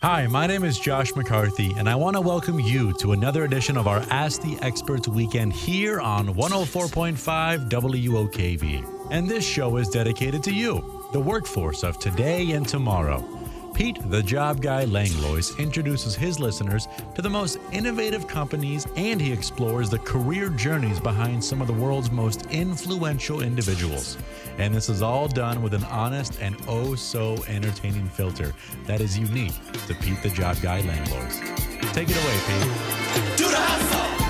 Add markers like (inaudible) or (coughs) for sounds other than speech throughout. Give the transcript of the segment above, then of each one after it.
Hi, my name is Josh McCarthy, and I want to welcome you to another edition of our Ask the Experts weekend here on 104.5 WOKV. And this show is dedicated to you, the workforce of today and tomorrow. Pete, the job guy Langlois, introduces his listeners to the most innovative companies and he explores the career journeys behind some of the world's most influential individuals. And this is all done with an honest and oh so entertaining filter that is unique to Pete, the job guy Langlois. Take it away, Pete. Do the hustle.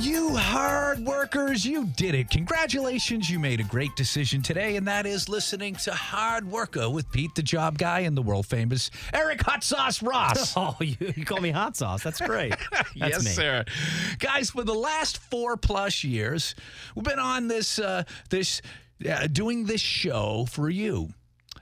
You hard workers. You did it. Congratulations. You made a great decision today, and that is listening to Hard Worker with Pete, the job guy, and the world famous Eric Hot Sauce Ross. (laughs) Oh, you, you call me hot sauce. That's great. (laughs) That's yes, me. sir. Guys, for the last four plus years, we've been on this uh, this uh, doing this show for you.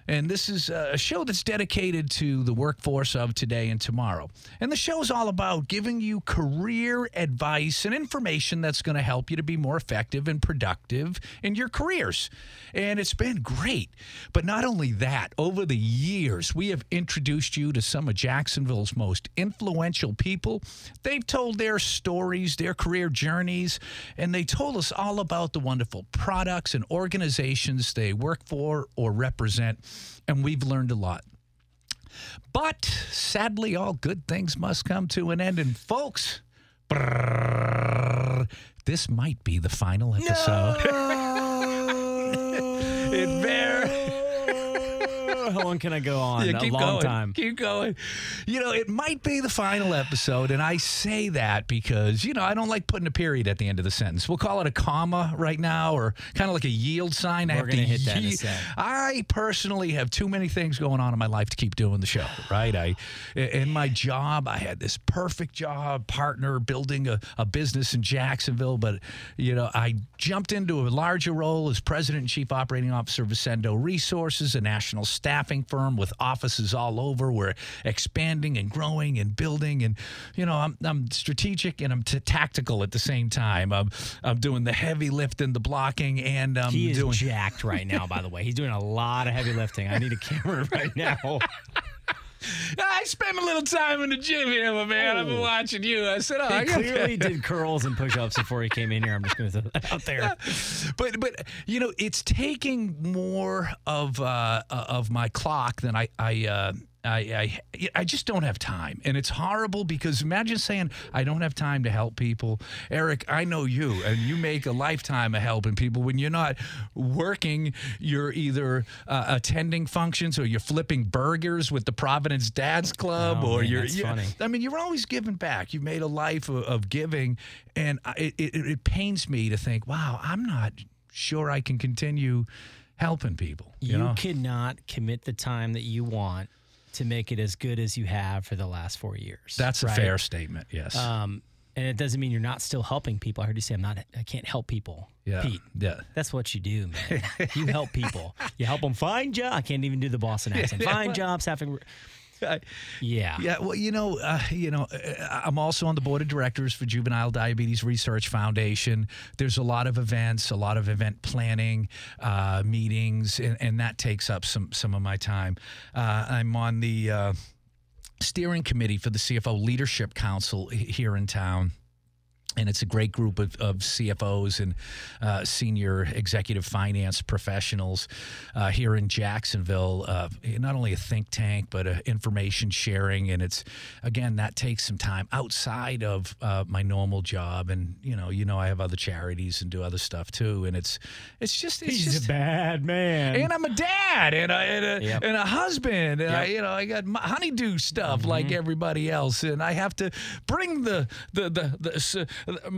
And this is a show that's dedicated to the workforce of today and tomorrow. And the show is all about giving you career advice and information that's going to help you to be more effective and productive in your careers. And it's been great. But not only that, over the years, we have introduced you to some of Jacksonville's most influential people. They've told their stories, their career journeys, and they told us all about the wonderful products and organizations they work for or represent and we've learned a lot. But sadly, all good things must come to an end. And folks, brrr, this might be the final episode. it (laughs) long can I go on? Yeah, a keep long going. time. Keep going. You know, it might be the final episode, and I say that because you know I don't like putting a period at the end of the sentence. We'll call it a comma right now, or kind of like a yield sign. I We're have to hit that ye-. I personally have too many things going on in my life to keep doing the show. Right? I in my job, I had this perfect job, partner, building a, a business in Jacksonville, but you know I jumped into a larger role as president and chief operating officer of Ascendo Resources, a national staffing firm with offices all over. We're expanding and growing and building, and you know I'm I'm strategic and I'm t- tactical at the same time. I'm I'm doing the heavy lifting, the blocking, and I'm He is doing. jacked right now, by the way. He's doing a lot of heavy lifting. I need a camera right now. (laughs) I spent a little time in the gym here, my man. I've been Oh. watching you. I said, "Oh, I He got clearly did curls and push ups before he came in here. I'm just going to throw that out there. (laughs) but but you know it's taking more of uh, of my clock than I I, uh, I I I just don't have time, and it's horrible because imagine saying I don't have time to help people. Eric, I know you, and you make a lifetime of helping people. When you're not working, you're either uh, attending functions or you're flipping burgers with the Providence Dads Club, Oh, or man, you're. that's you- funny. I mean, you're always giving back. You've made a life of, of giving, and I- it, it, it pains me to think, wow, I'm not sure I can continue helping people. You, You know, cannot commit the time that you want to make it as good as you have for the last four years. that's a fair statement. Yes. Um, and it doesn't mean you're not still helping people. I heard you say I'm not. I can't help people. yeah. Pete. Yeah. That's what you do, man. you help people. You help them find jobs. I can't even do the Boston accent. (laughs) Find jobs, having. (laughs) I- Yeah. Yeah, well, you know, uh, you know, uh, I'm also on the board of directors for Juvenile Diabetes Research Foundation. There's a lot of events, a lot of event planning, uh, meetings, and, and that takes up some some of my time. Uh, I'm on the uh, steering committee for the CFO Leadership Council here in town. And it's a great group of, of CFOs and uh, senior executive finance professionals uh, here in Jacksonville. Uh, not only a think tank, but a information sharing. And it's, again, that takes some time outside of uh, my normal job. And, you know, you know, I have other charities and do other stuff too. And it's, it's just, it's He's just, a bad man. and I'm a dad and a, and a, Yep. and a husband. And I, you know, I got my honeydew stuff like everybody else. And I have to bring the, the, the, the, s-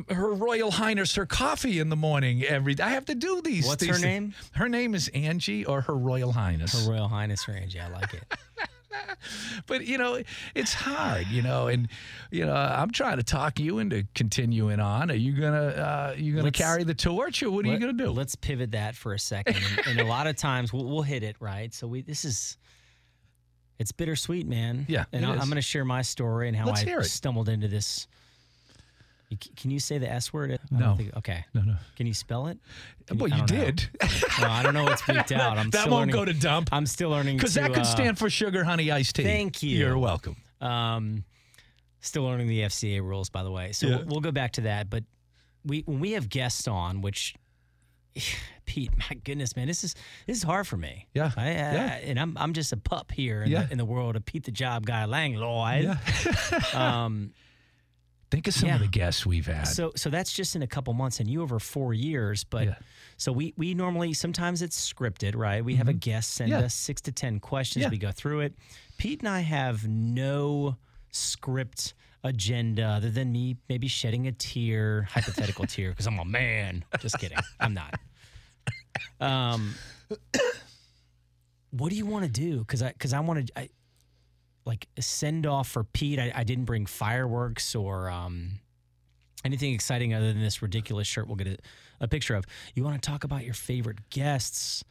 her Royal Highness her coffee in the morning every day. I have to do these. What's these her name? Her name is Angie or her Royal Highness. Her Royal Highness range. Yeah, I like it. (laughs) but you know, it's hard, you know, and you know, I'm trying to talk you into continuing on. Are you gonna uh, you gonna Let's- carry the torch, or what are you gonna do? Let's pivot that for a second. And, and a lot of times we'll, we'll hit it right. So we this is it's bittersweet, man. Yeah, And I, going to share my story and how Let's I stumbled into this can you say the S word? I No. think- okay. No, no. Can you spell it? Can Well, I you did. Well, I don't know what's beeped out. I'm (laughs) that won't learning, go to dump. I'm still learning Because that could uh, stand for sugar honey iced tea. Thank you. You're welcome. Um, still learning the FCA rules, by the way. So Yeah. we'll, we'll go back to that. But we when we have guests on, which (sighs) Pete, my goodness, man, this is this is hard for me. Yeah. I, I, Yeah. and I'm I'm just a pup here in, Yeah. the, in the world of Pete the Job Guy Langlois. (laughs) um, Think of some Yeah. of the guests we've had. so so that's just in a couple months, and you over four years. But Yeah. so we we normally sometimes it's scripted, right? We have a guest send Mm-hmm. Yeah. us six to ten questions. We go through it. Pete and I have no script agenda other than me maybe shedding a tear, hypothetical (laughs) tear, because I'm a man. Just kidding. I'm not. Um, (coughs) what do you want to do? Because I because I want to. Like send off for Pete. I, I didn't bring fireworks or um, anything exciting other than this ridiculous shirt we'll get a, a picture of. You want to talk about your favorite guests?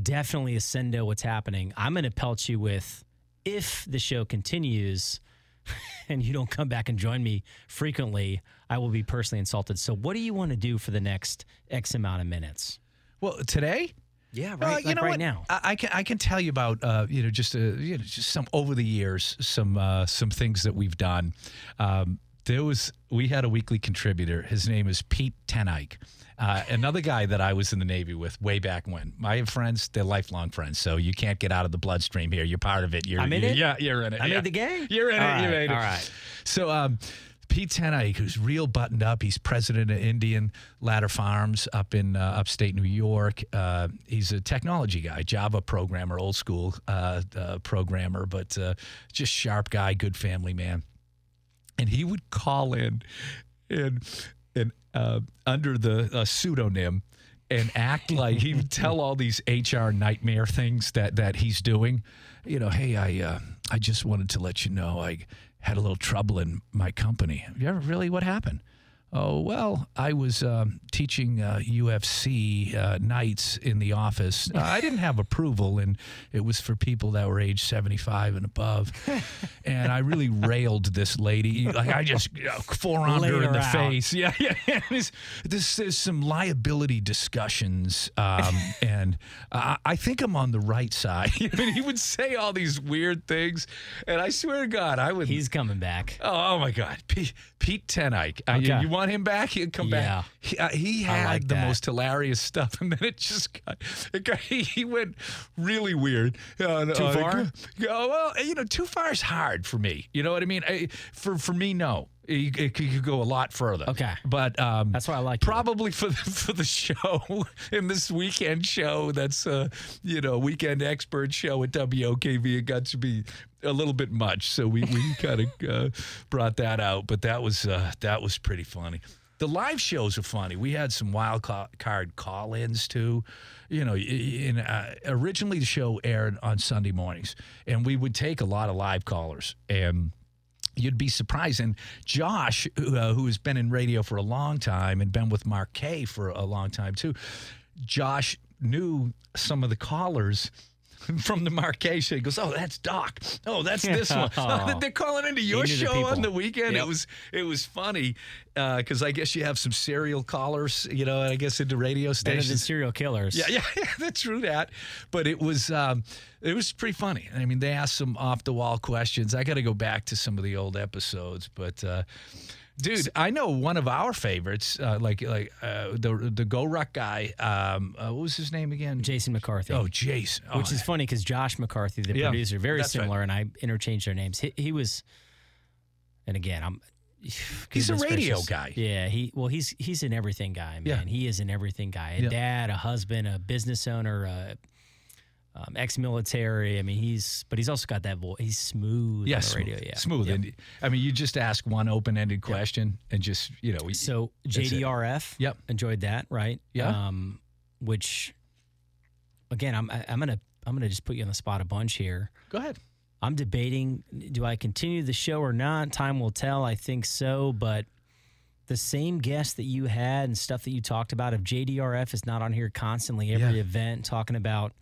Definitely Ascendo what's happening. I'm going to pelt you with if the show continues (laughs) and you don't come back and join me frequently, I will be personally insulted. So, what do you want to do for the next X amount of minutes? well, today? Yeah, right, Well, you like know right what? now. I, I can I can tell you about uh, you know just uh, you know just some over the years some uh, some things that we've done. Um, there was we had a weekly contributor. His name is Pete Tenike. Uh, another guy that I was in the Navy with way back when. My friends, they're lifelong friends, so you can't get out of the bloodstream here. You're part of it. You're, I'm in you- it? Yeah, you're in it. I made yeah. the game? You're in All it. You right, made it. all right. So, um, Pete Tenike, who's real buttoned up, he's president of Indian Ladder Farms up in uh, upstate New York. Uh, he's a technology guy, Java programmer, old school uh, uh, programmer, but uh, just sharp guy, good family man. And he would call in and and uh, under the pseudonym and act like he would tell all these HR nightmare things that that he's doing. You know, hey, I uh, I just wanted to let you know I had a little trouble in my company. You ever really what happened? Oh well, I was um, teaching uh, UFC uh, nights in the office. Uh, (laughs) I didn't have approval, and it was for people that were age seventy-five and above. (laughs) and I really railed this lady. Like I just you know, forearmed her in the out. face. (laughs) Yeah, yeah. This, this is some liability discussions, um, and uh, I think I'm on the right side. I mean, he would say all these weird things, and I swear to God, I would. He's coming back. Oh, oh my God, Pete, Pete Tenike. Uh, you, Okay. you want him back? he'd come Yeah. back. He, uh, he had like the that. most hilarious stuff, (laughs) and then it just got, it got he went really weird. Uh, Too uh, far? go- well, you know, too far is hard for me. You know what I mean? I, for for me, no. It, it could go a lot further. Okay. but um, That's why I like you. probably for the, for the show (laughs) in this weekend show. That's uh, you know weekend expert show at WOKV. It got to be a little bit much, so we we (laughs) kind of uh, brought that out. But that was uh, that was pretty funny. The live shows are funny. We had some wild card call-ins too. You know, in, uh, originally the show aired on Sunday mornings, and we would take a lot of live callers and you'd be surprised. And Josh, uh, who has been in radio for a long time and been with Mark Kaye for a long time too, Josh knew some of the callers. (laughs) From the Mark he goes, "Oh, that's Doc. Oh, that's this one. Oh. (laughs) (laughs) They're calling into your knew the show on the weekend. Yep. It was it was funny because I guess you have some serial callers, you know. and I guess into radio stations. serial killers. Yeah, yeah, yeah, that's true. That, but it was um, it was pretty funny. I mean, they asked some off the wall questions. I got to go back to some of the old episodes, but. Uh, Dude, I know one of our favorites, uh, like like uh, the the GORUCK guy. Um, uh, what was his name again? Jason McCarthy. Oh, Jason. Oh, which is funny because Josh McCarthy, the Yeah, producer, very that's right. similar, and I interchanged their names. He, he was, and again, I'm. (sighs) He's a radio gracious. guy. Yeah, he well, he's he's an everything guy, man. Yeah. He is an everything guy. A Yeah. dad, a husband, a business owner, a um, ex-military. I mean, he's but he's also got that voice. He's smooth yeah, on the smooth, radio. Yeah, smooth. And I mean, you just ask one open-ended question and just you know. we- So. JDRF, Yep. enjoyed that, right? Yeah. Um, which, again, I'm I'm gonna I'm gonna just put you on the spot a bunch here. go ahead. I'm debating do I continue the show or not? Time will tell. I think so, but the same guests that you had and stuff that you talked about, if JDRF is not on here constantly every Yeah. event talking about.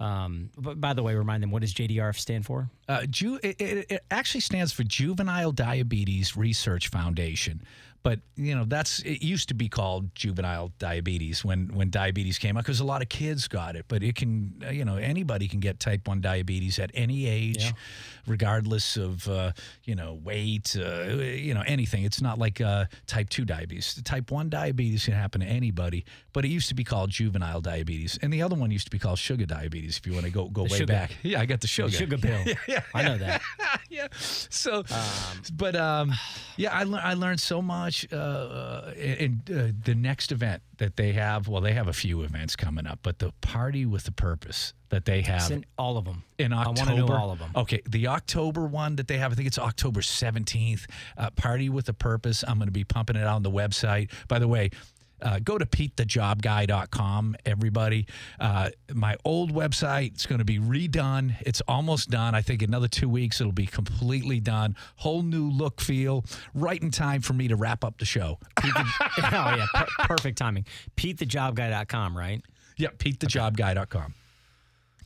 Um, but by the way, remind them what does JDRF stand for? Uh, Ju- it, it, it actually stands for Juvenile Diabetes Research Foundation. But you know that's it used to be called juvenile diabetes when when diabetes came out because a lot of kids got it but it can uh, you know anybody can get type 1 diabetes at any age Yeah. regardless of uh, you know weight uh, you know anything it's not like uh, type 2 diabetes type 1 diabetes can happen to anybody but it used to be called juvenile diabetes and the other one used to be called sugar diabetes if you want to go go way sugar. back yeah i got the sugar Sugar pill. (laughs) (laughs) yeah, I know that. (laughs) yeah. So, but um, yeah, I, lear- I learned so much. Uh, uh, in uh, the next event that they have, well, they have a few events coming up, but the party with the purpose that they have Send all of them. in October. I wanna know all of 'em. Okay, the October one that they have, I think it's October 17th. Uh, Party with a Purpose. I'm going to be pumping it out on the website. By the way, uh, go to PeteTheJobGuy.com, everybody. Uh, my old website is going to be redone. It's almost done. I think another two weeks it'll be completely done. Whole new look, feel, right in time for me to wrap up the show. Pete the, (laughs) oh yeah, per- perfect timing. PeteTheJobGuy.com, right? Yep, PeteTheJobGuy.com.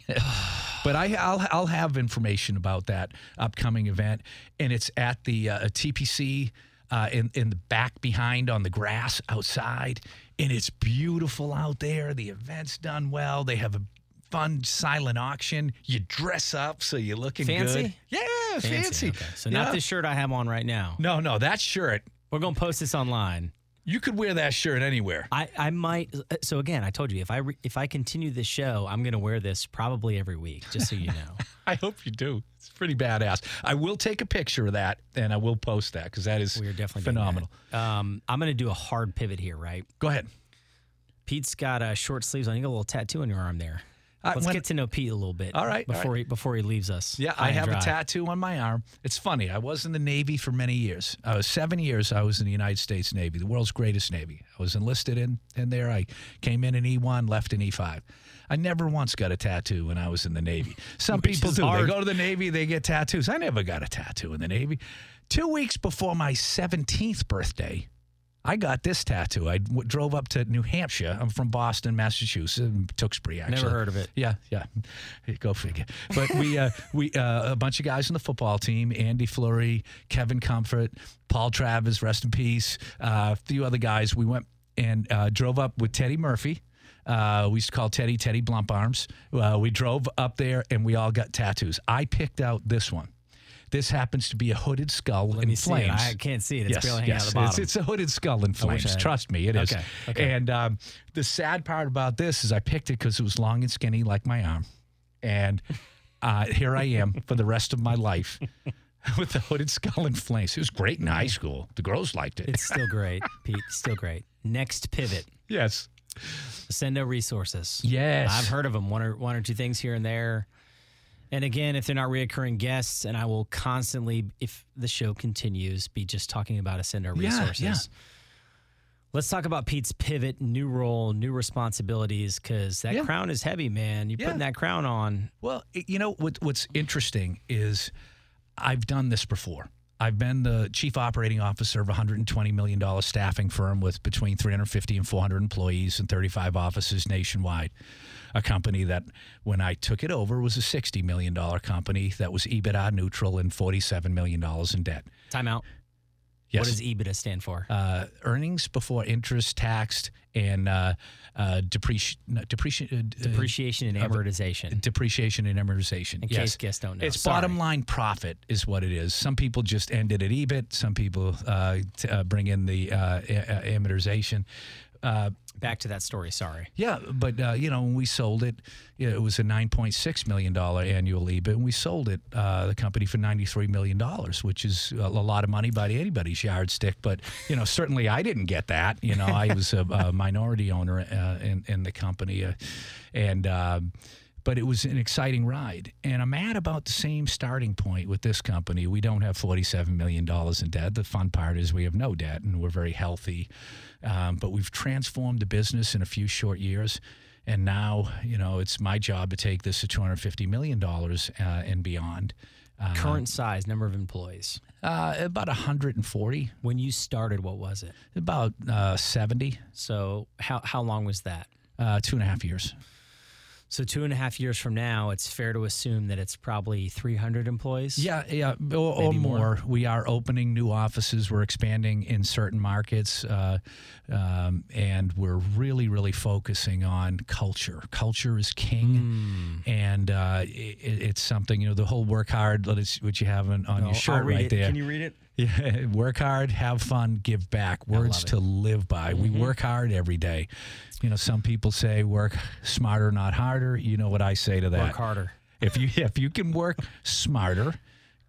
(sighs) but I, I'll I'll have information about that upcoming event, and it's at the uh, TPC uh, in in the back behind on the grass outside, and it's beautiful out there. The event's done well. They have a fun silent auction. You dress up so you're looking Fancy? good. Yeah, fancy. Okay. So not Yeah. this shirt I have on right now. No, no, that shirt. We're gonna post this online. You could wear that shirt anywhere. I, I might. So again, I told you if I re, if I continue this show, I'm gonna wear this probably every week, just so you know. (laughs) I hope you do. It's pretty badass. I will take a picture of that and I will post that because that is We are definitely phenomenal. Um, I'm gonna do a hard pivot here, right? Go ahead. Pete's got uh, short sleeves on. You got a little tattoo on your arm there. Uh, Let's when- get to know Pete a little bit. All right, all Before he before he leaves us. Yeah, I and have a tattoo on my arm. It's funny. I was in the Navy for many years. I was seven years. I was in the United States Navy, the world's greatest Navy. I was enlisted in, in there. I came in in E1, left in E5. I never once got a tattoo when I was in the Navy. Some Which people do. hard. They go to the Navy, they get tattoos. I never got a tattoo in the Navy. Two weeks before my 17th birthday, I got this tattoo. I w- drove up to New Hampshire. I'm from Boston, Massachusetts, Tewksbury, actually. Never heard of it. Yeah, yeah. Go figure. But we, uh, (laughs) we, uh, a bunch of guys on the football team: Andy Fleury, Kevin Comfort, Paul Travis, rest in peace. Uh, a few other guys. We went and uh, drove up with Teddy Murphy. Uh, we used to call Teddy Teddy Blump Arms. Uh, we drove up there and we all got tattoos. I picked out this one. This happens to be a hooded skull Let in me see it. flames. I can't see it. It's yes, barely hanging yes. out the bottom. It's, it's a hooded skull in flames. I- Trust me, it is. Okay, okay. And um, the sad part about this is I picked it because it was long and skinny like my arm. And uh, here I am for the rest of my life (laughs) with the hooded skull in flames. It was great in high school. The girls liked it. It's still great, Pete. Still great. Next pivot. yes. Sendo Resources. Yes. I've heard of them. One or one or two things here and there. And again, if they're not reoccurring guests, and I will constantly, if the show continues, be just talking about Ascendo Yeah, Resources. yeah. Let's talk about Pete's pivot, new role, new responsibilities, because that Yeah. crown is heavy, man. You're Yeah. putting that crown on. Well, you know what, what's interesting is I've done this before. I've been the chief operating officer of a $120 million staffing firm with between 350 and 400 employees and 35 offices nationwide. A company that, when I took it over, was a $60 million company that was EBITDA neutral and $47 million in debt. Time out. Yes. What does EBITDA stand for? uh, earnings before interest, taxed, and uh, uh, depreci- depreci- uh, Depreciation and amortization. depreciation and amortization. In yes. case guests don't know. It's Sorry. bottom line profit is what it is. Some people just end it at EBIT. Some people uh, t- uh, bring in the uh, amortization. Uh, Back to that story. Sorry. yeah, but uh, you know when we sold it, it was a nine point six million dollar annual EBIT, and we sold it uh, the company for ninety three million dollars, which is a, lot of money by anybody's yardstick. But you know, certainly I didn't get that. You know, I was a, a minority owner uh, in in the company, uh, and. Um, but it was an exciting ride. And I'm at about the same starting point with this company. We don't have $47 million in debt. The fun part is we have no debt and we're very healthy. Um, but we've transformed the business in a few short years. And now, you know, it's my job to take this to $250 million uh, and beyond. Uh, Current size, number of employees. uh, about 140, When you started, what was it? about uh, 70, So how how long was that? uh, two and a half years. So two and a half years from now, it's fair to assume that it's probably 300 employees. Yeah, yeah, or, or more. more. We are opening new offices. We're expanding in certain markets, uh, um, and we're really, really focusing on culture. Culture is king, and uh, it, it's something you know. The whole work hard, let us- what you have on, on Oh, your shirt right it. there. Can you read it? Yeah, (laughs) work hard, have fun, give back. Words to live by. We mm-hmm. work hard every day. You know, some people say work smarter, not harder. You know what I say to that? Work harder. If you if you can work smarter,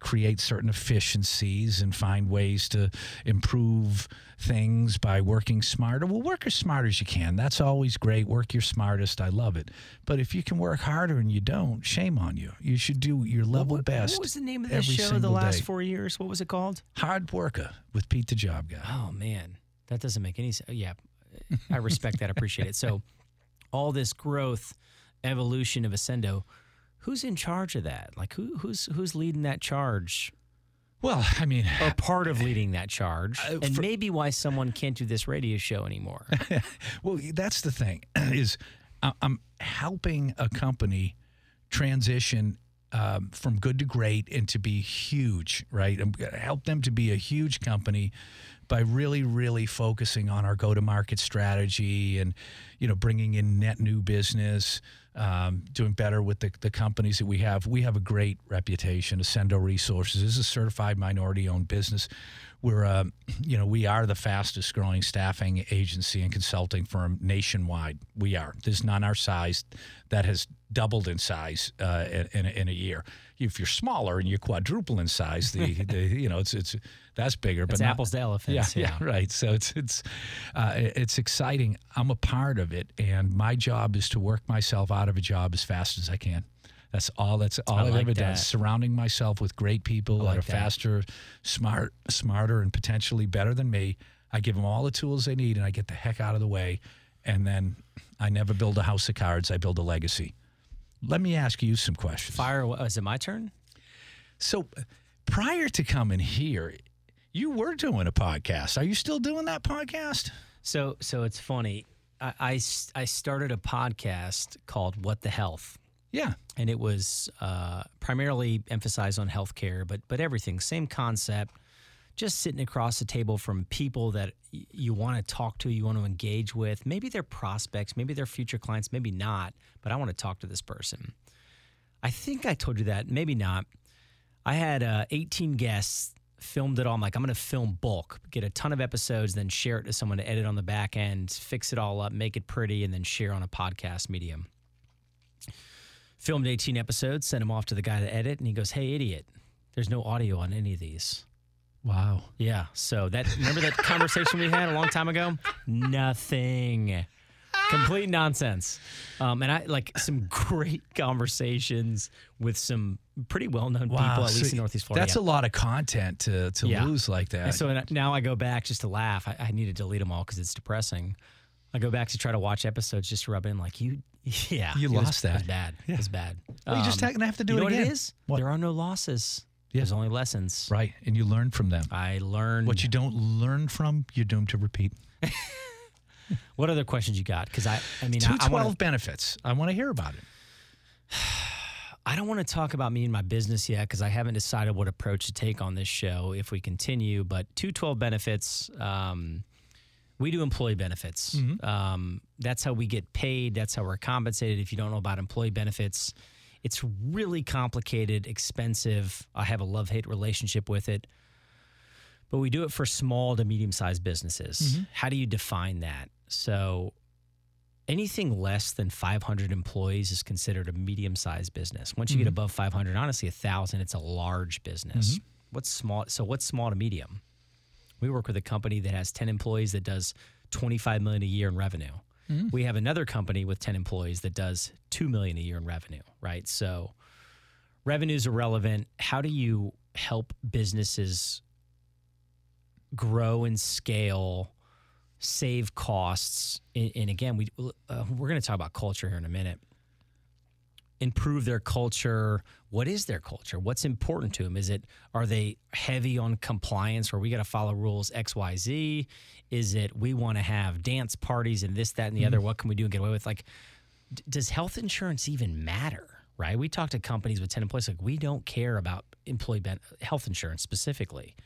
create certain efficiencies and find ways to improve things by working smarter, well work as smart as you can. That's always great. Work your smartest. I love it. But if you can work harder and you don't, shame on you. You should do your level what, best. What was the name of this show the last day. four years? What was it called? Hard worker with Pete the Job Guy. Oh man, that doesn't make any sense. Oh, yeah, I respect that. I appreciate it. So, all this growth, evolution of Ascendo, who's in charge of that? Like who who's who's leading that charge, Well, I mean, or part of leading that charge, Uh, and for- maybe why someone can't do this radio show anymore. (laughs) Well, that's the thing (clears throat) is I'm helping a company transition um, from good to great and to be huge, right? I'm going to help them to be a huge company by really, really focusing on our go-to-market strategy and, you know, bringing in net new business, um, doing better with the, the companies that we have. We have a great reputation. Ascendo Resources is a certified minority-owned business. We're, um, you know, we are the fastest growing staffing agency and consulting firm nationwide. We are. There's none our size that has doubled in size uh, in, in a year. If you're smaller and you quadruple in size, the, (laughs) the you know it's it's that's bigger. It's but not- apples to yeah, elephants. yeah, right. So it's it's uh, it's exciting. I'm a part of it, and my job is to work myself out of a job as fast as I can. That's all. That's all I I've like ever done. Surrounding myself with great people that like are that. faster, smart, smarter, and potentially better than me. I give them all the tools they need, and I get the heck out of the way. And then I never build a house of cards. I build a legacy. Let me ask you some questions. Fire. oh, Is it my turn? So, prior to coming here, you were doing a podcast. Are you still doing that podcast? So so it's funny. I I started a podcast called What the Health. Yeah. and it was uh, primarily emphasized on healthcare, but but everything, same concept. Just sitting across the table from people that you want to talk to, you want to engage with. Maybe they're prospects, maybe they're future clients, maybe not. But I want to talk to this person. I think I told you that, maybe not. I had uh, 18 guests, filmed it all. I'm like, I'm going to film bulk, get a ton of episodes, then share it to someone to edit on the back end, fix it all up, make it pretty, and then share on a podcast medium filmed 18 episodes, sent them off to the guy to edit, and he goes, "Hey, idiot, there's no audio on any of these." Wow. Yeah. So that remember that (laughs) conversation we had a long time ago? Nothing. Complete nonsense. Um, and I like some great conversations with some pretty well-known people, at least in Northeast Florida. That's a lot of content to, to Yeah. lose like that. And so now I go back just to laugh. I, I need to delete them all because it's depressing. I go back to try to watch episodes just to rub in, like you, (laughs) yeah, You it was- lost It was that. bad. It was bad. Well, you just Um, gonna have to do you it know again. what it is? What? There are no losses. Yeah. There's only lessons. right. And you learn from them. I learned. What you don't learn from, you're doomed to repeat. (laughs) What other questions you got? Because I, I mean, I, I, 212 wanna, benefits. I want to hear about it. (sighs) I don't want to talk about me and my business yet because I haven't decided what approach to take on this show if we continue. But 212 benefits, um, we do employee benefits. Um, that's how we get paid. That's how we're compensated. If you don't know about employee benefits, it's really complicated, expensive. I have a love hate relationship with it. But we do it for small to medium sized businesses. Mm-hmm. How do you define that? So, anything less than 500 employees is considered a medium sized business. Once you get mm-hmm. above 500, honestly, a thousand, it's a large business. Mm-hmm. What's small? So, what's small to medium? We work with a company that has 10 employees that does 25 million a year in revenue. We have another company with 10 employees that does 2 million a year in revenue, right? So revenues are relevant. How do you help businesses grow and scale, save costs? And, and again, we uh, we're going to talk about culture here in a minute. Improve their culture. What is their culture? What's important to them? Is it are they heavy on compliance, where we got to follow rules X, Y, Z? Is it we want to have dance parties and this, that, and the other? Mm. What can we do and get away with? Like, d- does health insurance even matter? Right? We talk to companies with 10 employees like we don't care about employee ben- health insurance specifically.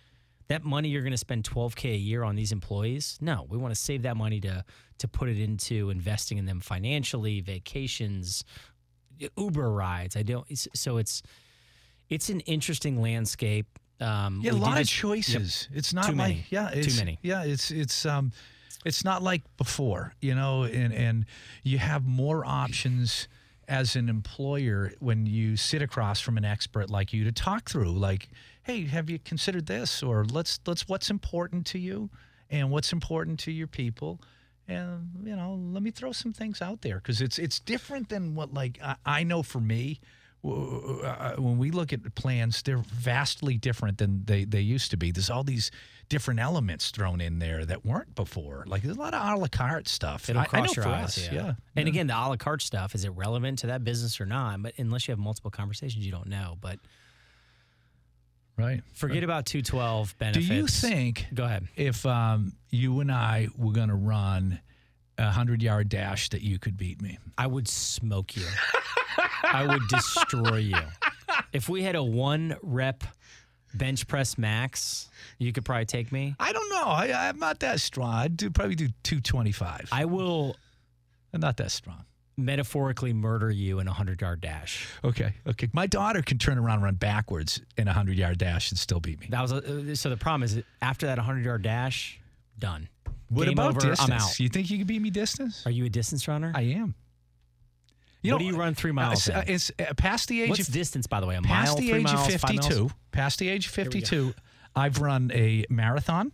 That money you're going to spend 12k a year on these employees? No, we want to save that money to to put it into investing in them financially, vacations, Uber rides. I don't so it's it's an interesting landscape. Um, Yeah, a lot of choices. It's not Too like many. yeah, Too many. Yeah, it's it's um, it's not like before, you know, and and you have more options as an employer when you sit across from an expert like you to talk through, like, hey, have you considered this, or let's let's what's important to you, and what's important to your people. And you know, let me throw some things out there because it's it's different than what like I, I know for me when we look at plans, they're vastly different than they, they used to be. There's all these different elements thrown in there that weren't before. Like there's a lot of a la carte stuff. It'll I, I cross know your eyes, us, yeah. yeah. And again, the a la carte stuff is it relevant to that business or not? But unless you have multiple conversations, you don't know. But right. forget about two twelve benefits. Do you think Go ahead. if um, you and I were going to run a hundred yard dash that you could beat me? I would smoke you. I would destroy you. If we had a one rep bench press max, you could probably take me. I don't know. I, I'm not that strong. I'd do, probably do 225. I will I'm not that strong. metaphorically murder you in a hundred yard dash. Okay. Okay. My daughter can turn around and run backwards in a 100 yard dash and still beat me. That was a, uh, so. The problem is after that hundred yard dash, done. What Game about over, distance? You think you can beat me distance? Are you a distance runner? I am. You what do you run three miles? Uh, it's, uh, past the age What's of distance, by the way? A past mile, the three age miles, of? 52. Past the age of 52, I've run a marathon.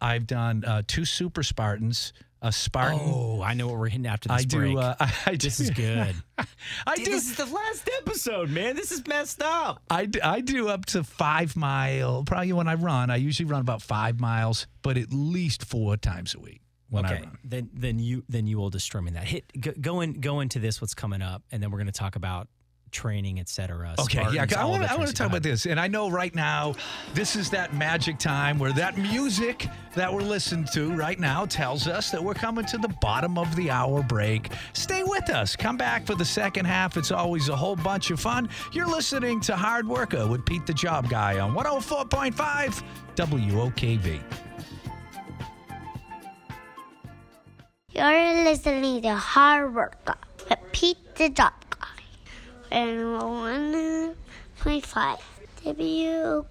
I've done uh, two super Spartans, a Spartan. Oh, I know what we're hitting after this (laughs) I break. do. Uh, I, I do. this is good. (laughs) I Dude, do. this is the last episode, man. This is messed up. I do up to five mile. Probably when I run, I usually run about five miles, but at least four times a week when I Okay, run. then then you then you will destroy me that. Hit go, go in go into this what's coming up, and then we're going to talk about training, etc. Okay, yeah, I want to I want to talk about this, and I know right now, this is that magic time where that music that we're listening to right now tells us that we're coming to the bottom of the hour break. Stay with us. Come back for the second half. It's always a whole bunch of fun. You're listening to Hard Worker with Pete the Job Guy on 104.5 WOKV. You're listening to Hard Work with Pete the Job Guy. And 1.5 WKC.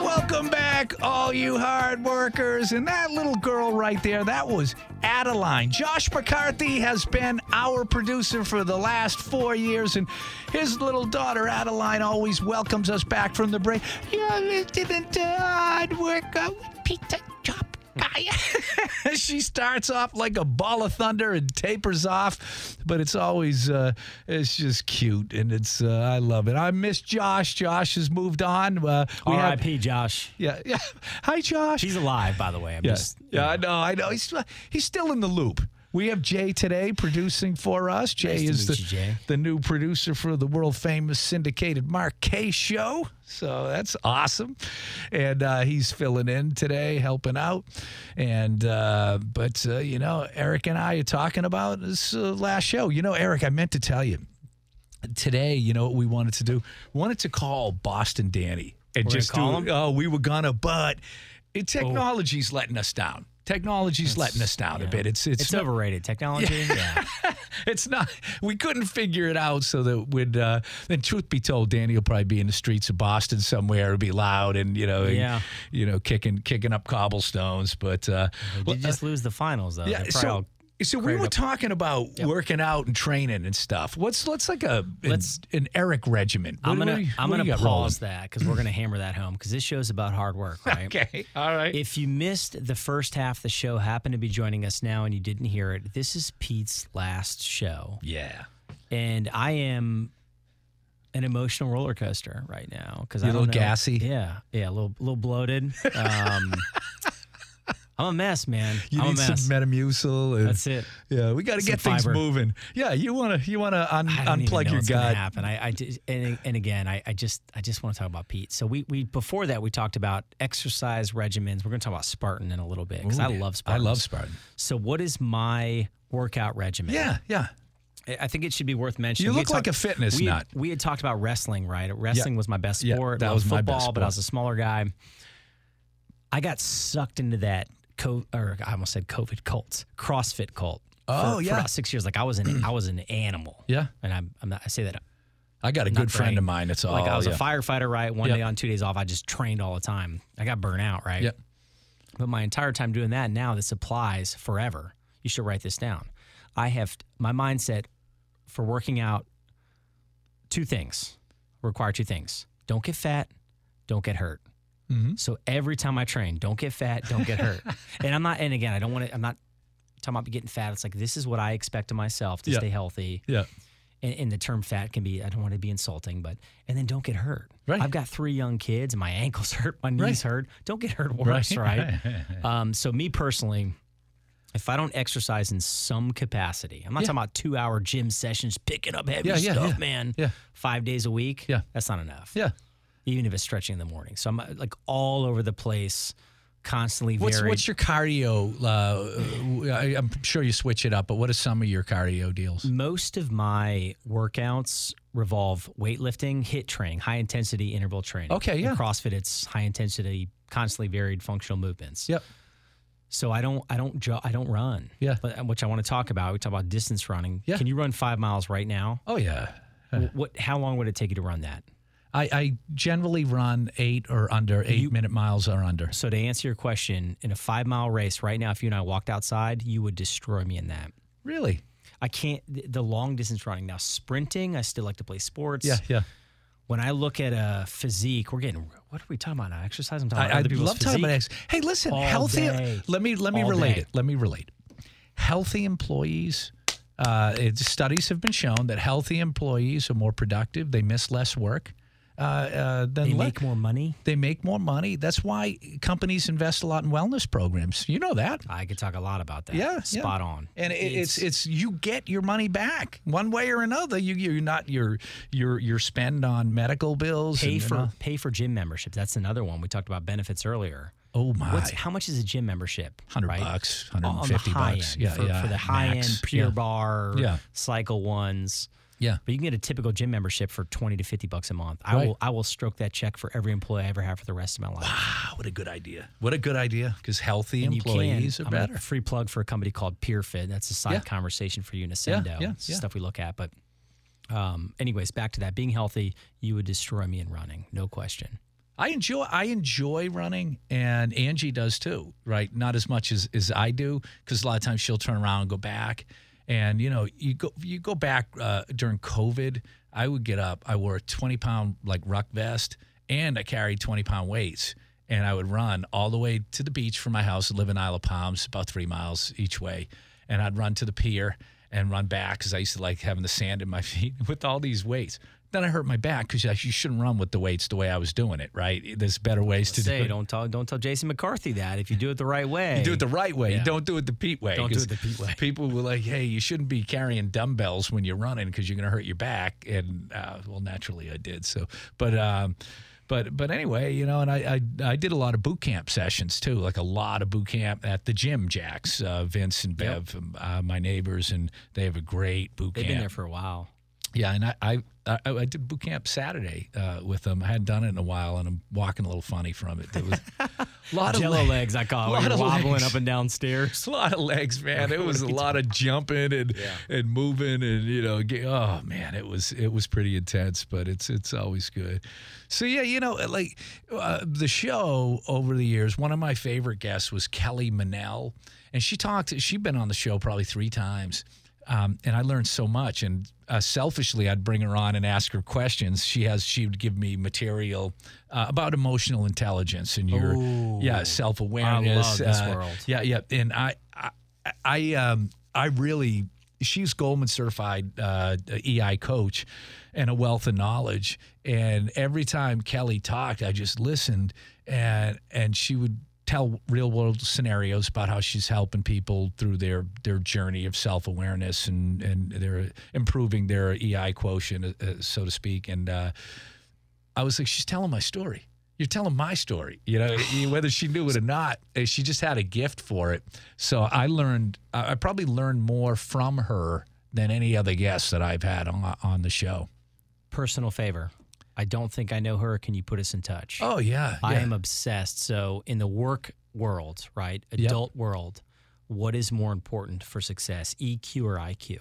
Welcome back, all you hard workers. And that little girl right there, that was Adeline. Josh McCarthy has been our producer for the last four years, and his little daughter, Adeline, always welcomes us back from the break. You're listening to Hard with Peter. (laughs) she starts off like a ball of thunder and tapers off, but it's always uh, it's just cute and it's uh, I love it. I miss Josh. Josh has moved on. Uh, we have- R.I.P. Josh. yeah, yeah. (laughs) Hi, Josh. He's alive, by the way. I'm yeah, just yeah. I know, I know. He's he's still in the loop. We have Jay today producing for us. Jay Nice is the, you, Jay. the new producer for the world famous syndicated Mark Kaye show. So that's awesome. And uh, he's filling in today, helping out. And, uh, but, uh, you know, Eric and I are talking about this uh, last show. You know, Eric, I meant to tell you today, you know what we wanted to do? We wanted to call Boston Danny and We're just call do. him? Oh, we were gonna, but it, technology's letting us down. Technology's letting us down a bit. It's it's it's not, overrated. Technology. Yeah. (laughs) it's not. We couldn't figure it out so that would. Uh, and truth be told, Danny will probably be in the streets of Boston somewhere. It'll be loud and you know, Yeah. you know, kicking kicking up cobblestones. But uh, They did just lose the finals though. yeah, so so we were up. talking about working out and training and stuff. What's let's like a an, Let's- an Eric regiment. I'm gonna you- I'm gonna got rolling? pause that because we're gonna hammer that home because this show's about hard work, right? (laughs) Okay, all right. If you missed the first half of the show, happen to be joining us now, and you didn't hear it, this is Pete's last show, yeah, and I am an emotional roller coaster right now because You I a little know- gassy? Yeah, yeah, a little little bloated. Um, (laughs) I'm a mess, man. You I'm need a mess. some Metamucil. And, That's it. Yeah, we got to get things fiber. moving. Yeah, you want to you want to un- unplug your gut. happen. I, I just, and, and again, I, I just I just want to talk about Pete. So we we before that we talked about exercise regimens. We're going to talk about Spartan in a little bit because I love Spartan. I love Spartan. So what is my workout regimen? Yeah, yeah. I- think it should be worth mentioning. You look had like talked- a fitness we had- nut. we had talked about wrestling, right? Wrestling was my best Yeah, sport. that Loved was my football, best but I was a smaller guy. I got sucked into that. Co- or I almost said COVID cults, CrossFit cult. Oh, for, yeah. for about six years. Like I was an I was an animal. Yeah. and I'm, I'm not. I say that I got a good friend brain. of mine. It's all like I was yeah. a firefighter, right? One Yep. day on, two days off. I just trained all the time. I got burnt out, right? Yep. But my entire time doing that, now this applies forever. You should write this down. I have my mindset for working out. Two things require two things: don't get fat, don't get hurt. Mhm. So every time I train, don't get fat, don't get hurt. (laughs) and I'm not. And again, I don't want to. I'm not talking about getting fat. It's like this is what I expect of myself to Yeah. stay healthy Yeah. and, and the term fat can be I don't want to be insulting, but and then don't get hurt. Right. I've got three young kids, and my ankles (laughs) hurt, my knees Right. hurt. Don't get hurt worse, right? (laughs) um, so me personally, if I don't exercise in some capacity, I'm not Yeah. talking about two hour gym sessions, picking up heavy yeah, stuff, yeah. man. Yeah. Five days a week. Yeah. That's not enough. Yeah. Even if it's stretching in the morning. So I'm uh, like all over the place, constantly What's varied. what's your cardio? Uh, I, I'm sure you switch it up, but what are some of your cardio deals? Most of my workouts revolve weightlifting, HIIT training, high intensity interval training. Okay, In yeah. CrossFit, it's high intensity, constantly varied functional movements. Yep. So I don't, I don't, jo- I don't run. Yeah. But uh, which I want to talk about. We talk about distance running. Yeah. Can you run five miles right now? Oh yeah. What? How long would it take you to run that? I, I generally run eight or under, eight You- minute miles or under. So to answer your question, in a five mile race right now, if you and I walked outside, you would destroy me in that. Really? I can't. The long distance running now, sprinting. I still like to play sports. Yeah, yeah. when I look at a physique, we're getting what are we talking about now? Exercise? I'm talking about I, I other people's love talking about exercise. Hey, listen, All healthy. day. Let me let me All relate day. it. Let me relate. Healthy employees. Uh, it, studies have been shown that healthy employees are more productive. They miss less work. Uh, uh, than They le- make more money. they make more money. That's why companies invest a lot in wellness programs. You know that. I could talk a lot about that. Yeah, yeah. spot on. And it, it's it's you get your money back one way or another. You you're not your your your spend on medical bills. pay and, for pay for gym memberships. That's another one we talked about benefits earlier. oh my, What's how much is a gym membership? hundred right? bucks, hundred and fifty bucks. end, Yeah, for, yeah. for the high max. end Pure yeah. Bar, Yeah. Cycle ones. Yeah. But you can get a typical gym membership for twenty to fifty bucks a month. I will I will stroke that check for every employee I ever have for the rest of my life. Wow, what a good idea! What a good idea because healthy And employees you are I'm better. A free plug for a company called PeerFit. That's a side Yeah. conversation for you in Ascendo. yeah, It's yeah. Stuff we look at. But um, anyways, back to that. Being healthy, you would destroy me in running. No question. I enjoy I enjoy running, and Angie does too. Right, not as much as as I do because a lot of times she'll turn around and go back. And you know, you go you go back uh, during COVID. I would get up. I wore a twenty pound like ruck vest, and I carried twenty pound weights, and I would run all the way to the beach from my house. I live in Isle of Palms, about three miles each way, and I'd run to the pier and run back because I used to like having the sand in my (laughs) feet with all these weights. Then I hurt my back because you shouldn't run with the weights the way I was doing it. Right? There's better ways to do Say, it. don't tell don't tell Jason McCarthy that. If you do it the right way, You do it the right way. Yeah. You don't do it the Pete way. Don't do it the Pete way. People were like, "Hey, you shouldn't be carrying dumbbells when you're running because you're going to hurt your back." And uh, well, naturally, I did. So, but um, but but anyway, you know, and I, I I did a lot of boot camp sessions too, like a lot of boot camp at the gym. Jacks, uh, Vince and Bev, um, uh, my neighbors, and they have a great boot camp. They've been there for a while. Yeah, and I I, I, I did boot camp Saturday uh, with them. I hadn't done it in a while, and I'm walking a little funny from it. There was (laughs) a lot of Jello leg- legs, I call it. (laughs) lot you're of wobbling legs. up and down stairs. (laughs) A lot of legs, man. It was a lot of jumping and and moving and you know, oh man, it was it was pretty intense, but it's it's always good. So yeah, you know, like uh, the show over the years, one of my favorite guests was Kelly Manel, and she talked. She'd been on the show probably three times. Um, and I learned so much. And uh, selfishly, I'd bring her on and ask her questions. She has she would give me material uh, about emotional intelligence and your yeah self awareness. I love this world. Yeah, yeah. And I, I, I, um, I really, she's Goleman certified uh, EI coach and a wealth of knowledge. And every time Kelly talked, I just listened, and and she would tell real world scenarios about how she's helping people through their their journey of self awareness and and they're improving their EI quotient, uh, uh, so to speak. And uh, I was like, she's telling my story. You're telling my story, you know, (sighs) whether she knew it or not. uh, She just had a gift for it. So I learned, I I probably learned more from her than any other guest that I've had on, on the show. Personal favor. I don't think I know her. Can you put us in touch? Oh, yeah. I yeah. am obsessed. So in the work world, right, Yep. adult world, what is more important for success, EQ or IQ?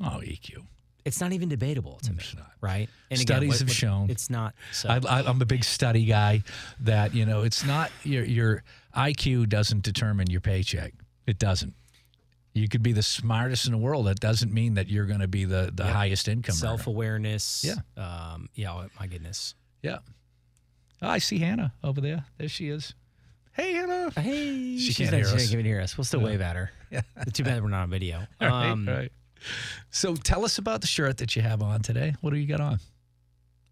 Oh, EQ. It's not even debatable to me, not. right? And Studies have shown- it's not. So I, I, I'm a big study guy. That you know, it's not your your IQ doesn't determine your paycheck. It doesn't. You could be the smartest in the world. That doesn't mean that you're going to be the the Yep. highest income. self awareness. Yeah. Um, yeah. oh, My goodness. Yeah. Oh, I see Hannah over there. There she is. Hey, Hannah. Hey, She she's can't not, hear she us. can't even hear us. We'll still wave at her. Yeah. Too bad we're not on video. (laughs) Right, Um, right. So tell us about the shirt that you have on today. What do you got on?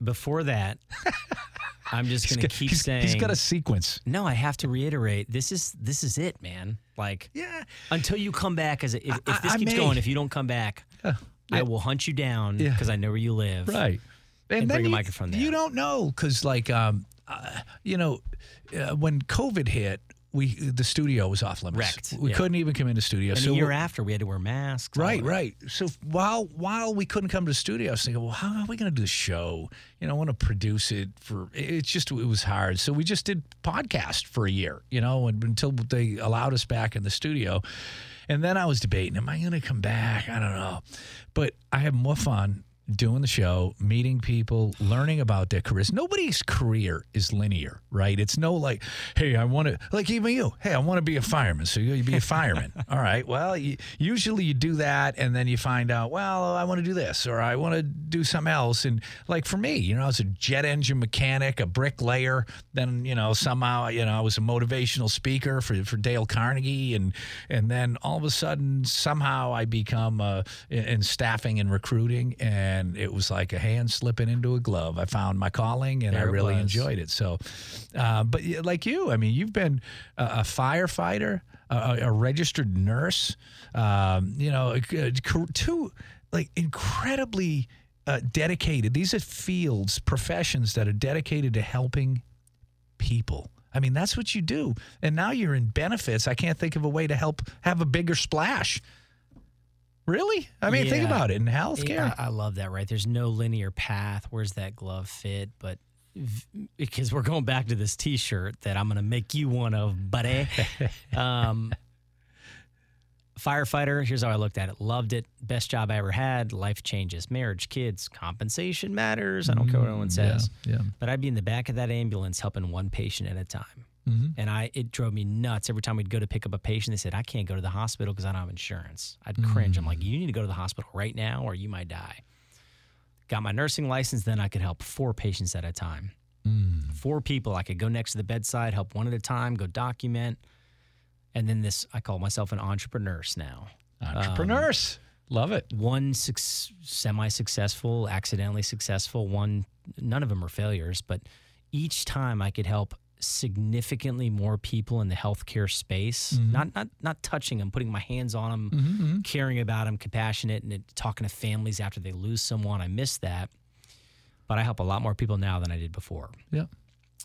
Before that, (laughs) I'm just going to keep he's- saying. he's got a sequence. no, I have to reiterate. This is this is it, man. Like Yeah. until you come back, as a, if, I- if this I keeps may. going, if you don't come back, Yeah. I will hunt you down Yeah. because I know where you live. Right. And then bring a you, microphone there. You don't know because, like, um, uh, you know, uh, when COVID hit, we the studio was off limits. Wrecked, We yeah. couldn't even come into studio. And so a year after, we had to wear masks. Right, right. So while while we couldn't come to the studio, I was thinking, well, how are we going to do the show? You know, I want to produce it for. It's just it was hard. So we just did podcast for a year. You know, and, until they allowed us back in the studio, and then I was debating, am I going to come back? I don't know, but I have more fun doing the show, meeting people, learning about their careers. Nobody's career is linear, right? It's no like, hey, I want to, like even you, hey, I want to be a fireman. So you be a fireman. (laughs) All right. Well, you, usually you do that and then you find out, well, I want to do this or I want to do something else. And like for me, you know, I was a jet engine mechanic, a bricklayer. Then, you know, somehow, you know, I was a motivational speaker for, for Dale Carnegie. And, and then all of a sudden, somehow I become uh, in, in staffing and recruiting. And it was like a hand slipping into a glove. I found my calling and I There it really was. enjoyed it. So, uh, but like you, I mean, you've been a, a firefighter, a, a registered nurse, um, you know, two like incredibly uh, dedicated. These are fields, professions that are dedicated to helping people. I mean, that's what you do. And now you're in benefits. I can't think of a way to help have a bigger splash. Really? I mean, think about it in healthcare. Yeah, I love that. Right? There's no linear path. Where's that glove fit? But v- because we're going back to this T-shirt that I'm going to make you one of, buddy. (laughs) um, firefighter. Here's how I looked at it. Loved it. Best job I ever had. Life changes. Marriage, kids, compensation matters. I don't care what anyone says. Mm, Yeah. But I'd be in the back of that ambulance helping one patient at a time. Mhm. And I it drove me nuts every time we'd go to pick up a patient. They said, I can't go to the hospital because I don't have insurance. I'd cringe. I'm like, you need to go to the hospital right now or you might die. Got my nursing license, then I could help four patients at a time. Mm. Four people. I could go next to the bedside, help one at a time, go document. And then this, I call myself an entrepreneur now. Entrepreneur. Entrepreneurs. Love it. One suc semi successful, accidentally successful, one, none of them are failures, but each time I could help significantly more people in the healthcare space, not, not, not touching them, putting my hands on them, caring about them, compassionate, and talking to families after they lose someone. I miss that. But I help a lot more people now than I did before. Yeah.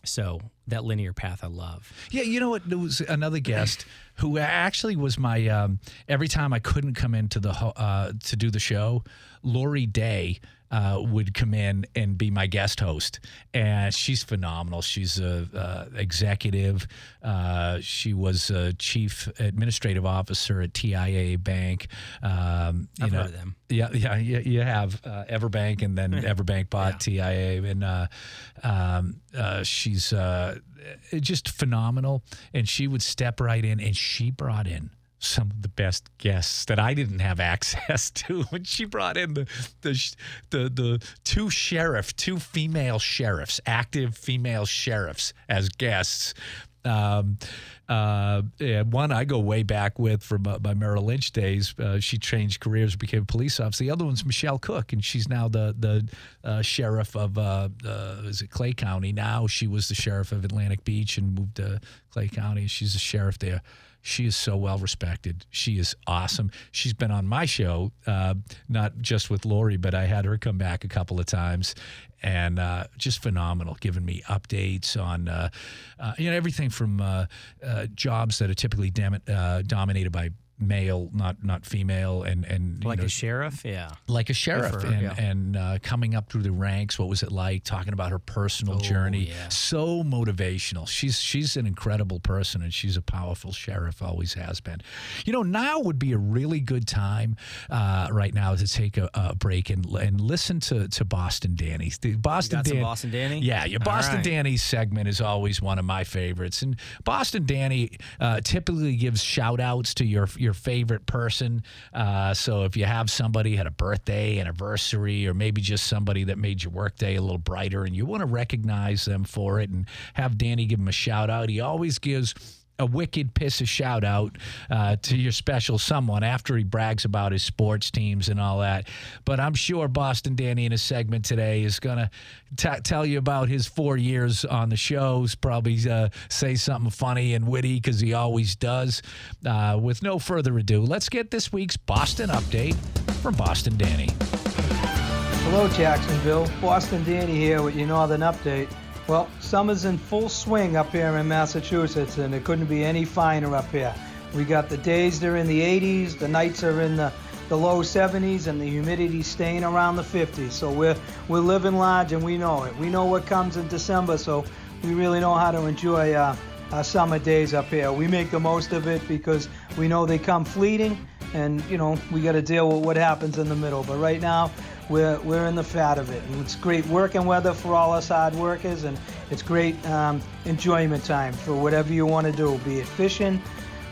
So that linear path I love. Yeah, you know what? There was another guest (clears throat) who actually was my. Um, every time I couldn't come into the uh, to do the show, Lori Day uh, would come in and be my guest host, and she's phenomenal. She's a uh, executive. Uh, she was a chief administrative officer at TIAA Bank. Um, you I've know, heard of them. yeah, yeah, you, you have uh, Everbank, and then (laughs) Everbank bought TIAA, and uh, um, uh, she's uh, just phenomenal. And she would step right in, and she brought in some of the best guests that I didn't have access (laughs) to. When she brought in the the the, the two sheriff, two female sheriffs, active female sheriffs as guests. Um, uh, one I go way back with from uh, my Merrill Lynch days. Uh, she changed careers, became a police officer. The other one's Michelle Cook, and she's now the the uh, sheriff of uh, uh, is it Clay County. Now she was the sheriff of Atlantic Beach and moved to Clay County. She's a sheriff there. She is so well respected. She is awesome. She's been on my show, not just with Lori, but I had her come back a couple of times, and uh, just phenomenal, giving me updates on uh, uh, you know everything from uh, uh, jobs that are typically dam- dominated by male, not not female, and and you Like know, a sheriff? Yeah. like a sheriff and, yeah. and uh, coming up through the ranks what was it like talking about her personal journey Oh, yeah. so motivational she's she's an incredible person and she's a powerful sheriff always has been you know now would be a really good time uh, right now to take a, a break and and listen to to Boston Danny the Boston Dan- Boston Danny? yeah your Boston right. Danny segment is always one of my favorites and Boston Danny uh, typically gives shout outs to your your favorite person. Uh, so if you have somebody had a birthday anniversary or maybe just somebody that made your workday a little brighter and you want to recognize them for it and have Danny give them a shout out he always gives a wicked piss of shout out uh, to your special someone after he brags about his sports teams and all that. But I'm sure Boston Danny in a segment today is going to tell you about his four years on the shows, probably uh, say something funny and witty because he always does. Uh, with no further ado, let's get this week's Boston update from Boston Danny. Hello, Jacksonville. Boston Danny here with your Northern Update. Well, summer's in full swing up here in Massachusetts, and it couldn't be any finer up here. We got the days they're in the 80s, the nights are in the, the low 70s, and the humidity staying around the 50s. So we're we're living large, and we know it. We know what comes in December, so we really know how to enjoy uh, our summer days up here. We make the most of it because we know they come fleeting, and you know we got to deal with what happens in the middle. But right now, we're we're in the fat of it, and it's great working weather for all us hard workers, and it's great um, enjoyment time for whatever you want to do, be it fishing,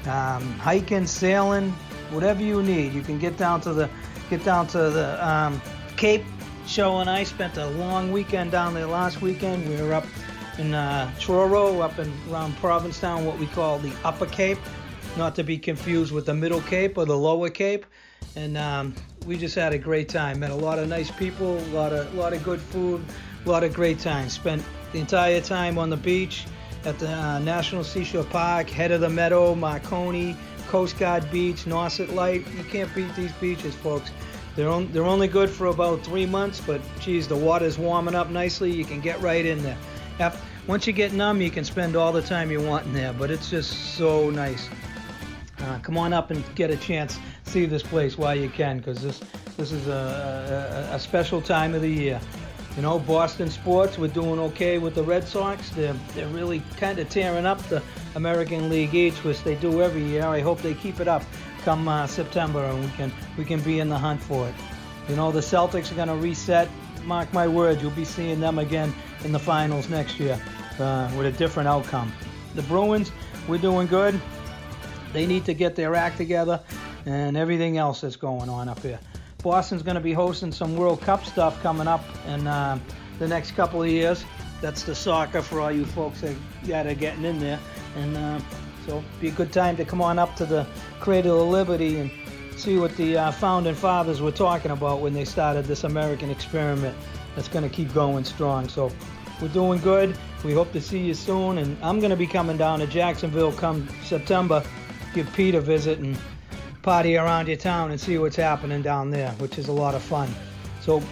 um, hiking, sailing, whatever you need. You can get down to the get down to the um, Cape. Show and I spent a long weekend down there last weekend. We were up in uh, Truro, up in around Provincetown, what we call the Upper Cape, not to be confused with the Middle Cape or the Lower Cape. And um, we just had a great time. Met a lot of nice people, a lot of lot of good food, a lot of great time. Spent the entire time on the beach at the uh, National Seashore Park, head of the meadow, Marconi, Coast Guard Beach, Nauset Light. You can't beat these beaches, folks. They're, on, they're only good for about three months, but geez, the water's warming up nicely. You can get right in there. Af once you get numb, you can spend all the time you want in there, but it's just so nice. Uh, come on up and get a chance see this place while you can, because this this is a, a, a special time of the year. You know, Boston sports, we're doing okay with the Red Sox. They're they're really kind of tearing up the American League East, which they do every year. I hope they keep it up come uh, September, and we can we can be in the hunt for it. You know, the Celtics are going to reset. Mark my words, you'll be seeing them again in the finals next year uh, with a different outcome. The Bruins, we're doing good. They need to get their act together and everything else that's going on up here. Boston's going to be hosting some World Cup stuff coming up in uh, the next couple of years. That's the soccer for all you folks that, that are getting in there. And uh, so be a good time to come on up to the Cradle of Liberty and see what the uh, founding fathers were talking about when they started this American experiment that's going to keep going strong. So we're doing good. We hope to see you soon. And I'm going to be coming down to Jacksonville come September, give Pete a visit and party around your town and see what's happening down there, which is a lot of fun. So,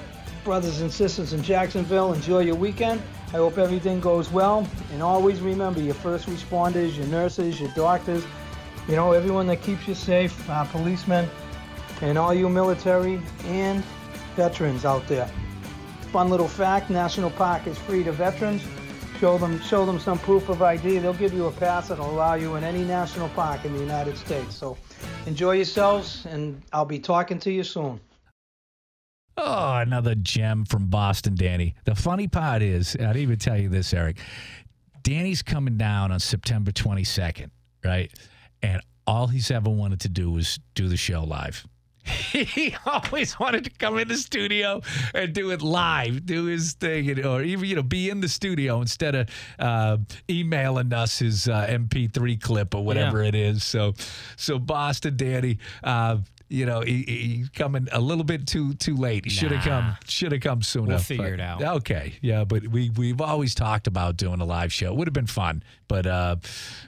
brothers and sisters in Jacksonville, enjoy your weekend. I hope everything goes well. And always remember your first responders, your nurses, your doctors, you know, everyone that keeps you safe, uh, policemen, and all you military and veterans out there. Fun little fact: National Park is free to veterans. Show them, show them some proof of ID. They'll give you a pass that'll allow you in any national park in the United States. So, enjoy yourselves, and I'll be talking to you soon. Oh, another gem from Boston, Danny. The funny part is, I didn't even tell you this, Eric. Danny's coming down on September 22nd, right? And all he's ever wanted to do was do the show live. He always wanted to come in the studio and do it live, do his thing, and- or even you know be in the studio instead of uh, emailing us his uh, MP3 clip or whatever it is. So, so Boston Danny, uh, you know, he, he's coming a little bit too too late. He should have come should have come sooner. We'll figure but- it out. Okay, yeah, but we we've always talked about doing a live show. It would have been fun, but uh,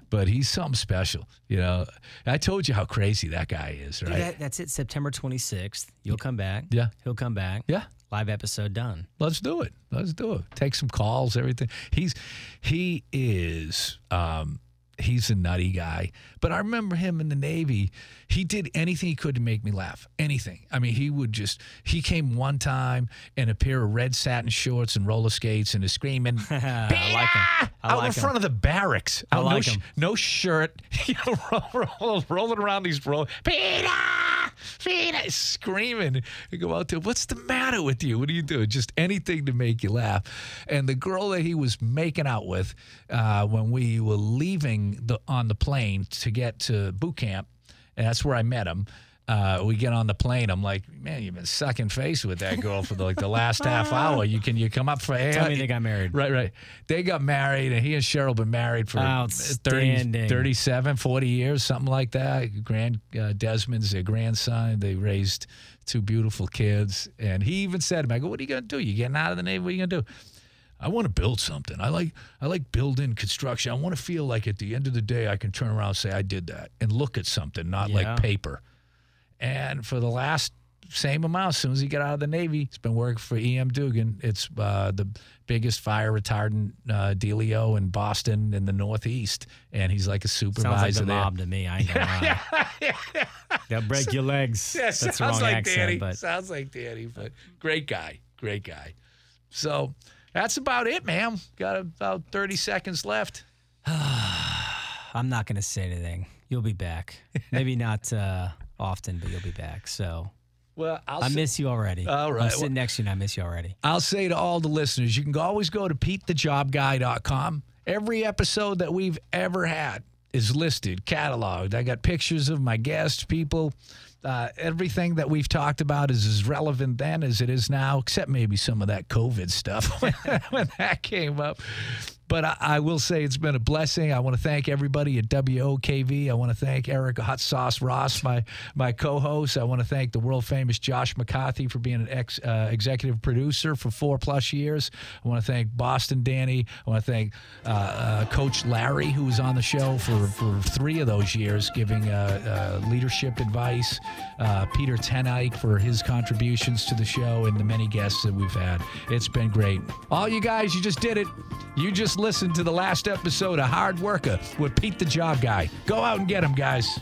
but he's something special. You know, I told you how crazy that guy is, right? That, that's it. September 26th. You'll come back. Yeah. He'll come back. yeah. Live episode done. Let's do it. Let's do it. Take some calls, everything. He's he is um he's a nutty guy. But I remember him in the Navy. He did anything he could to make me laugh. Anything. I mean, he would just he came one time in a pair of red satin shorts and roller skates and is screaming (laughs) I like him. I out like in front of the barracks. I Out, no, like sh- him. no shirt, (laughs) you know, roll, roll, rolling around these roll. Peter, Peter, screaming. You go out there. What's the matter with you? What are you doing? Just anything to make you laugh. And the girl that he was making out with uh, when we were leaving the on the plane to get to boot camp, and that's where I met him. Uh, we get on the plane. I'm like, man, you've been sucking face with that girl for the, like the last half (laughs) hour. You can you come up for air? Tell me (laughs) they got married. Right, right. They got married, and he and Cheryl been married for 30, 37, 40 years, something like that. Grand uh, Desmond's their grandson. They raised two beautiful kids. And he even said to me, I go, what are you going to do? You getting out of the Navy? What are you going to do? I want to build something. I like I like building construction. I want to feel like at the end of the day I can turn around and say I did that and look at something, not Yeah. like paper. And for the last same amount, as soon as he got out of the Navy, he's been working for EM Duggan. It's uh, the biggest fire retardant uh, dealio in Boston in the Northeast, and he's like a supervisor. Sounds like the mob to me. I ain't gonna (laughs) lie. They'll break your legs. (laughs) Yeah, That's sounds wrong like accent, Danny. but Sounds like Danny, but great guy, great guy. So that's about it, man. Got about thirty seconds left. (sighs) I'm not gonna say anything. You'll be back. Maybe not uh, often, but you'll be back. So Well, I'll I say- miss you already. All right. I'm sitting next to you and I miss you already. I'll say to all the listeners, you can always go to PeteTheJobGuy.com. Every episode that we've ever had is listed, cataloged. I got pictures of my guests, people. Uh, everything that we've talked about is as relevant then as it is now, except maybe some of that COVID stuff when, (laughs) when that came up. But I, I will say it's been a blessing. I want to thank everybody at WOKV. I want to thank Eric Hot Sauce Ross, my my co-host. I want to thank the world famous Josh McCarthy for being an ex uh, executive producer for four plus years. I want to thank Boston Danny. I want to thank uh, uh, Coach Larry, who was on the show for, for three of those years, giving uh, uh, leadership advice. Uh, Peter Tenike for his contributions to the show and the many guests that we've had. It's been great. All you guys, you just did it. You just listened to the last episode of Hard Worker with Pete the Job Guy. Go out and get him, guys.